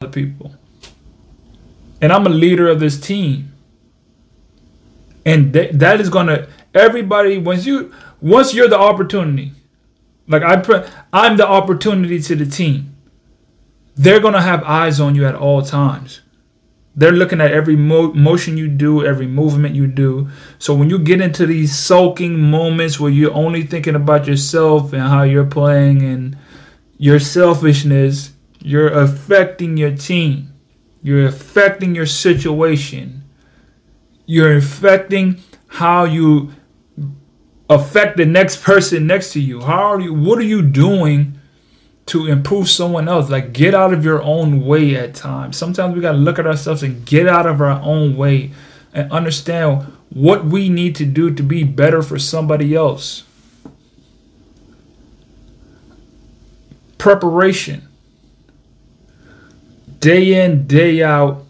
the people. And I'm a leader of this team. And th- that is to everybody once you once you're the opportunity. Like I pre- I'm the opportunity to the team. They're to have eyes on you at all times. They're looking at every mo- motion you do, every movement you do. So when you get into these sulking moments where you're only thinking about yourself and how you're playing and your selfishness, you're affecting your team. You're affecting your situation. You're affecting how you affect the next person next to you. How are you what are you doing to improve someone else? Like get out of your own way at times. Sometimes we got to look at ourselves and get out of our own way and understand what we need to do to be better for somebody else. Preparation day in, day out,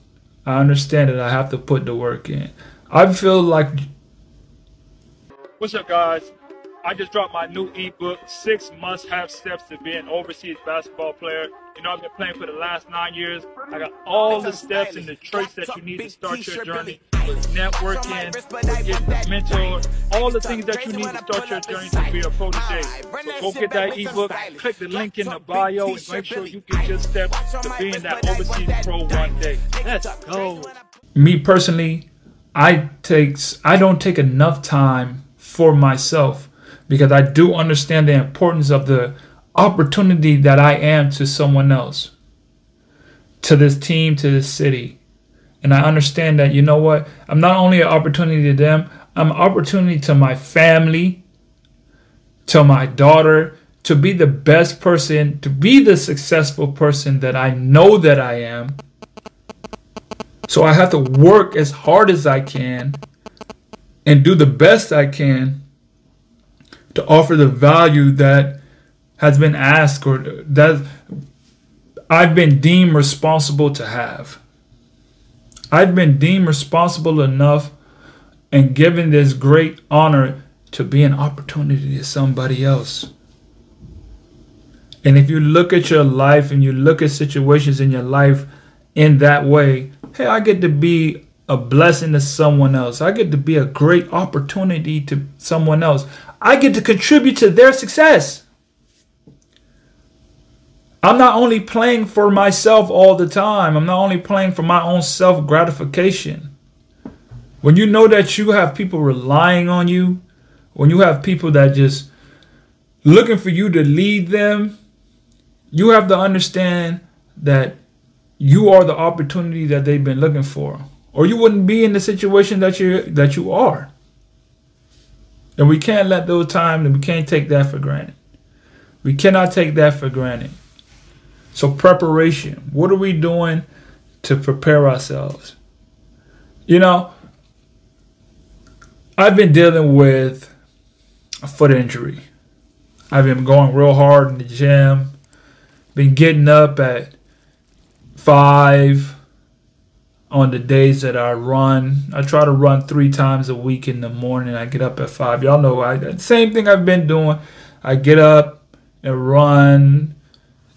I understand that I have to put the work in. I feel like. What's up, guys? I just dropped my new ebook, Six Must Have Steps to Be an Overseas Basketball Player. You know, I've been playing for the last nine years. I got all the steps and the traits that you need to start your journey with networking, with getting mentor, all the things that you need to start your journey to be a protege. So go get that ebook, click the link in the bio, and make sure you get your steps to being that overseas pro one day. Let's go. Me personally, I takes I don't take enough time for myself because I do understand the importance of the opportunity that I am to someone else, to this team, to this city. And I understand that, you know what? I'm not only an opportunity to them, I'm an opportunity to my family, to my daughter, to be the best person, to be the successful person that I know that I am. So I have to work as hard as I can and do the best I can to offer the value that has been asked or that I've been deemed responsible to have. I've been deemed responsible enough and given this great honor to be an opportunity to somebody else. And if you look at your life and you look at situations in your life in that way, hey, I get to be a blessing to someone else. I get to be a great opportunity to someone else. I get to contribute to their success. I'm not only playing for myself all the time, I'm not only playing for my own self gratification. When you know that you have people relying on you, when you have people that just looking for you to lead them, you have to understand that you are the opportunity that they've been looking for. Or you wouldn't be in the situation that you that you are. And we can't let those times and we can't take that for granted. We cannot take that for granted so preparation what are we doing to prepare ourselves you know i've been dealing with a foot injury i've been going real hard in the gym been getting up at five on the days that I run. I try to run three times a week in the morning. I get up at five. Y'all know I same thing I've been doing. I get up and run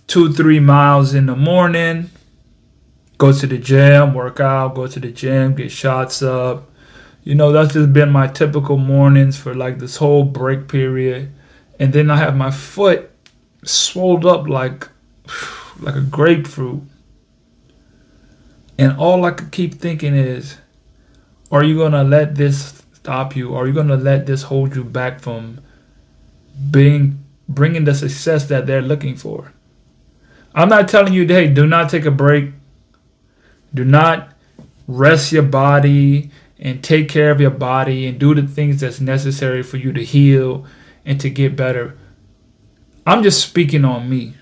two, three miles in the morning. Go to the gym, work out, go to the gym, get shots up. You know, that's just been my typical mornings for like this whole break period. And then I have my foot swelled up like like a grapefruit and all I could keep thinking is, are you to let this stop you? Are you to let this hold you back from being bringing the success that they're looking for? I'm not telling you, hey, do not take a break. Do not rest your body and take care of your body and do the things that's necessary for you to heal and to get better. I'm just speaking on me.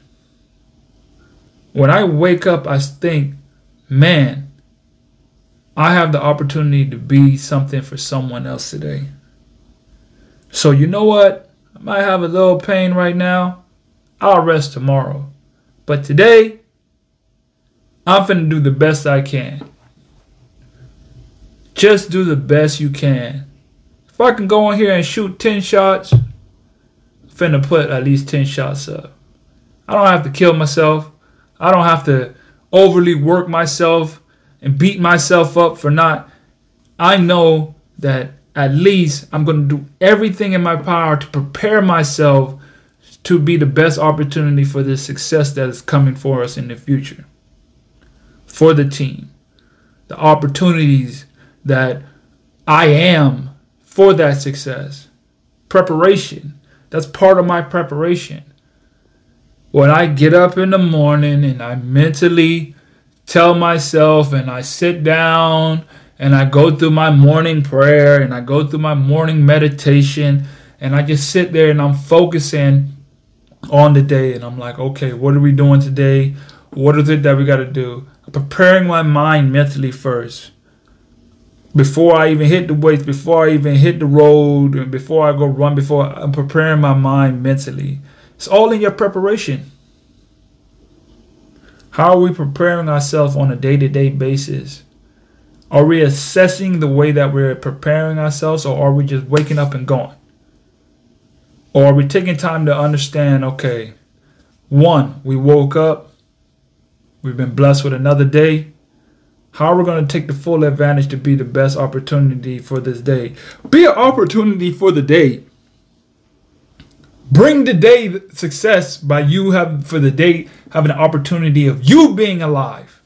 When I wake up, I think, man, I have the opportunity to be something for someone else today. So, you know what? I might have a little pain right now. I'll rest tomorrow. But today, I'm to do the best I can. Just do the best you can. If I can go in here and shoot 10 shots, I'm finna put at least 10 shots up. I don't have to kill myself. I don't have to overly work myself and beat myself up for not. I know that at least I'm going to do everything in my power to prepare myself to be the best opportunity for the success that is coming for us in the future. For the team. The opportunities that I am for that success. Preparation. That's part of my preparation. When I get up in the morning and I mentally tell myself and I sit down and I go through my morning prayer and I go through my morning meditation and I just sit there and I'm focusing on the day and I'm like, okay, what are we doing today? What is it that we got to do? I'm preparing my mind mentally first. Before I even hit the weights, before I even hit the road, and before I go run, before I'm preparing my mind mentally. It's all in your preparation. How are we preparing ourselves on a day to day basis? Are we assessing the way that we're preparing ourselves, or are we just waking up and going? Or are we taking time to understand, okay, one, we woke up, we've been blessed with another day. How are we going to take the full advantage to be the best opportunity for this day? Be an opportunity for the day. Bring the day success by you having for the day having an opportunity of you being alive.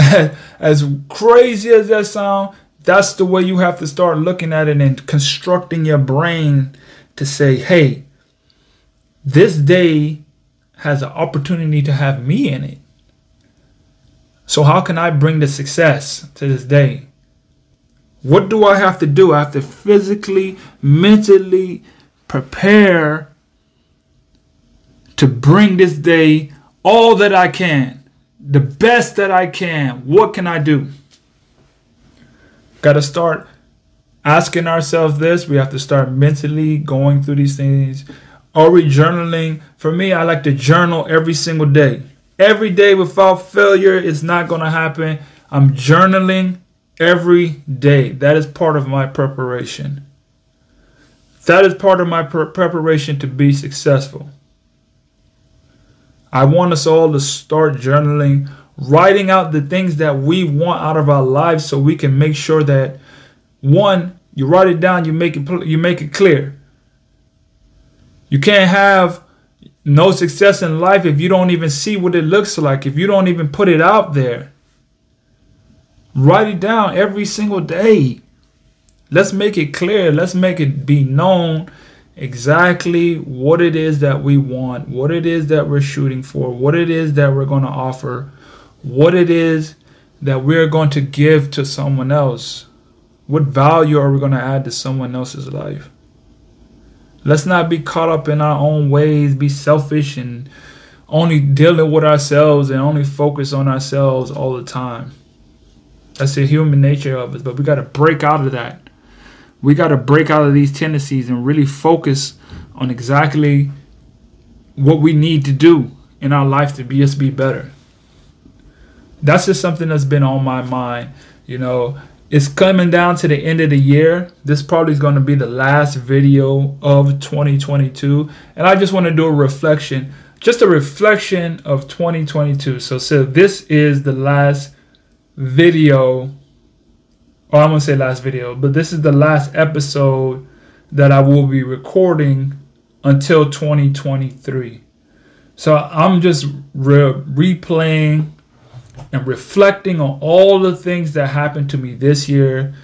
as crazy as that sounds, that's the way you have to start looking at it and constructing your brain to say, hey, this day has an opportunity to have me in it. So, how can I bring the success to this day? What do I have to do? I have to physically, mentally prepare to bring this day all that I can, the best that I can. What can I do? Got to start asking ourselves this. We have to start mentally going through these things. Are we journaling? For me, I like to journal every single day. Every day without failure is not going to happen. I'm journaling every day. That is part of my preparation. That is part of my pre- preparation to be successful. I want us all to start journaling, writing out the things that we want out of our lives so we can make sure that one, you write it down, you make it you make it clear. You can't have no success in life if you don't even see what it looks like, if you don't even put it out there. Write it down every single day. Let's make it clear. Let's make it be known exactly what it is that we want, what it is that we're shooting for, what it is that we're going to offer, what it is that we're going to give to someone else. What value are we going to add to someone else's life? Let's not be caught up in our own ways, be selfish and only dealing with ourselves and only focus on ourselves all the time. That's the human nature of us, but we got to break out of that we got to break out of these tendencies and really focus on exactly what we need to do in our life to be us be better. That's just something that's been on my mind. You know, it's coming down to the end of the year. This probably is going to be the last video of 2022, and I just want to do a reflection, just a reflection of 2022. So, so this is the last video or I'm gonna say last video, but this is the last episode that I will be recording until 2023. So I'm just re- replaying and reflecting on all the things that happened to me this year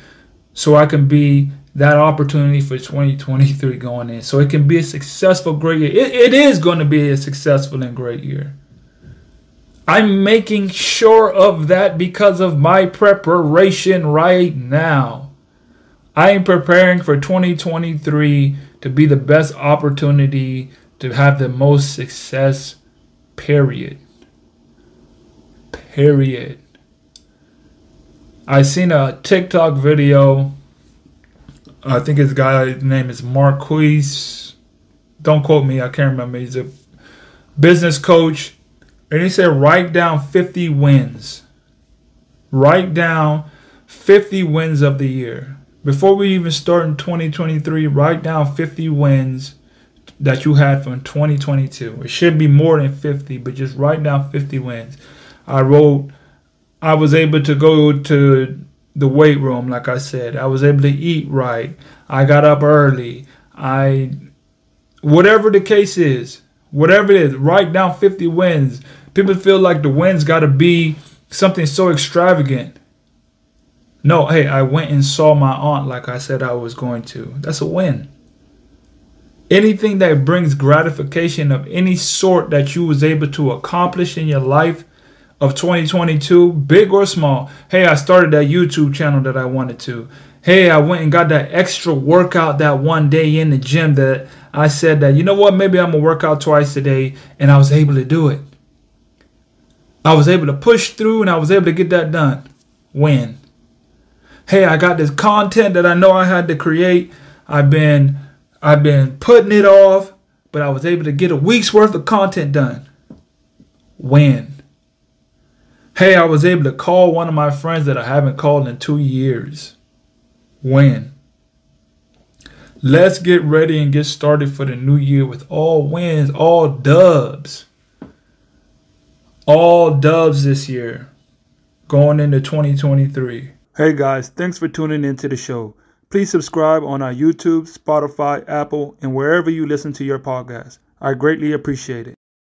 so I can be that opportunity for 2023 going in. So it can be a successful, great year. it, it is going to be a successful and great year. I'm making sure of that because of my preparation right now. I am preparing for 2023 to be the best opportunity to have the most success, period. Period. I seen a TikTok video. I think his guy's name is Marquise. Don't quote me, I can't remember. He's a business coach and he said, write down 50 wins. Write down 50 wins of the year. Before we even start in 2023, write down 50 wins that you had from 2022. It should be more than 50, but just write down 50 wins. I wrote, I was able to go to the weight room, like I said. I was able to eat right. I got up early. I, whatever the case is, whatever it is, write down 50 wins. People feel like the wins got to be something so extravagant. No, hey, I went and saw my aunt like I said I was going to. That's a win. Anything that brings gratification of any sort that you was able to accomplish in your life of 2022, big or small. Hey, I started that YouTube channel that I wanted to. Hey, I went and got that extra workout that one day in the gym that I said that, you know what, maybe I'm gonna work out twice a day, and I was able to do it. I was able to push through and I was able to get that done. Win. Hey, I got this content that I know I had to create. I've been I've been putting it off, but I was able to get a week's worth of content done. Win. Hey, I was able to call one of my friends that I haven't called in two years. Win. Let's get ready and get started for the new year with all wins, all dubs. All dubs this year going into 2023. Hey guys, thanks for tuning into the show. Please subscribe on our YouTube, Spotify, Apple, and wherever you listen to your podcast. I greatly appreciate it.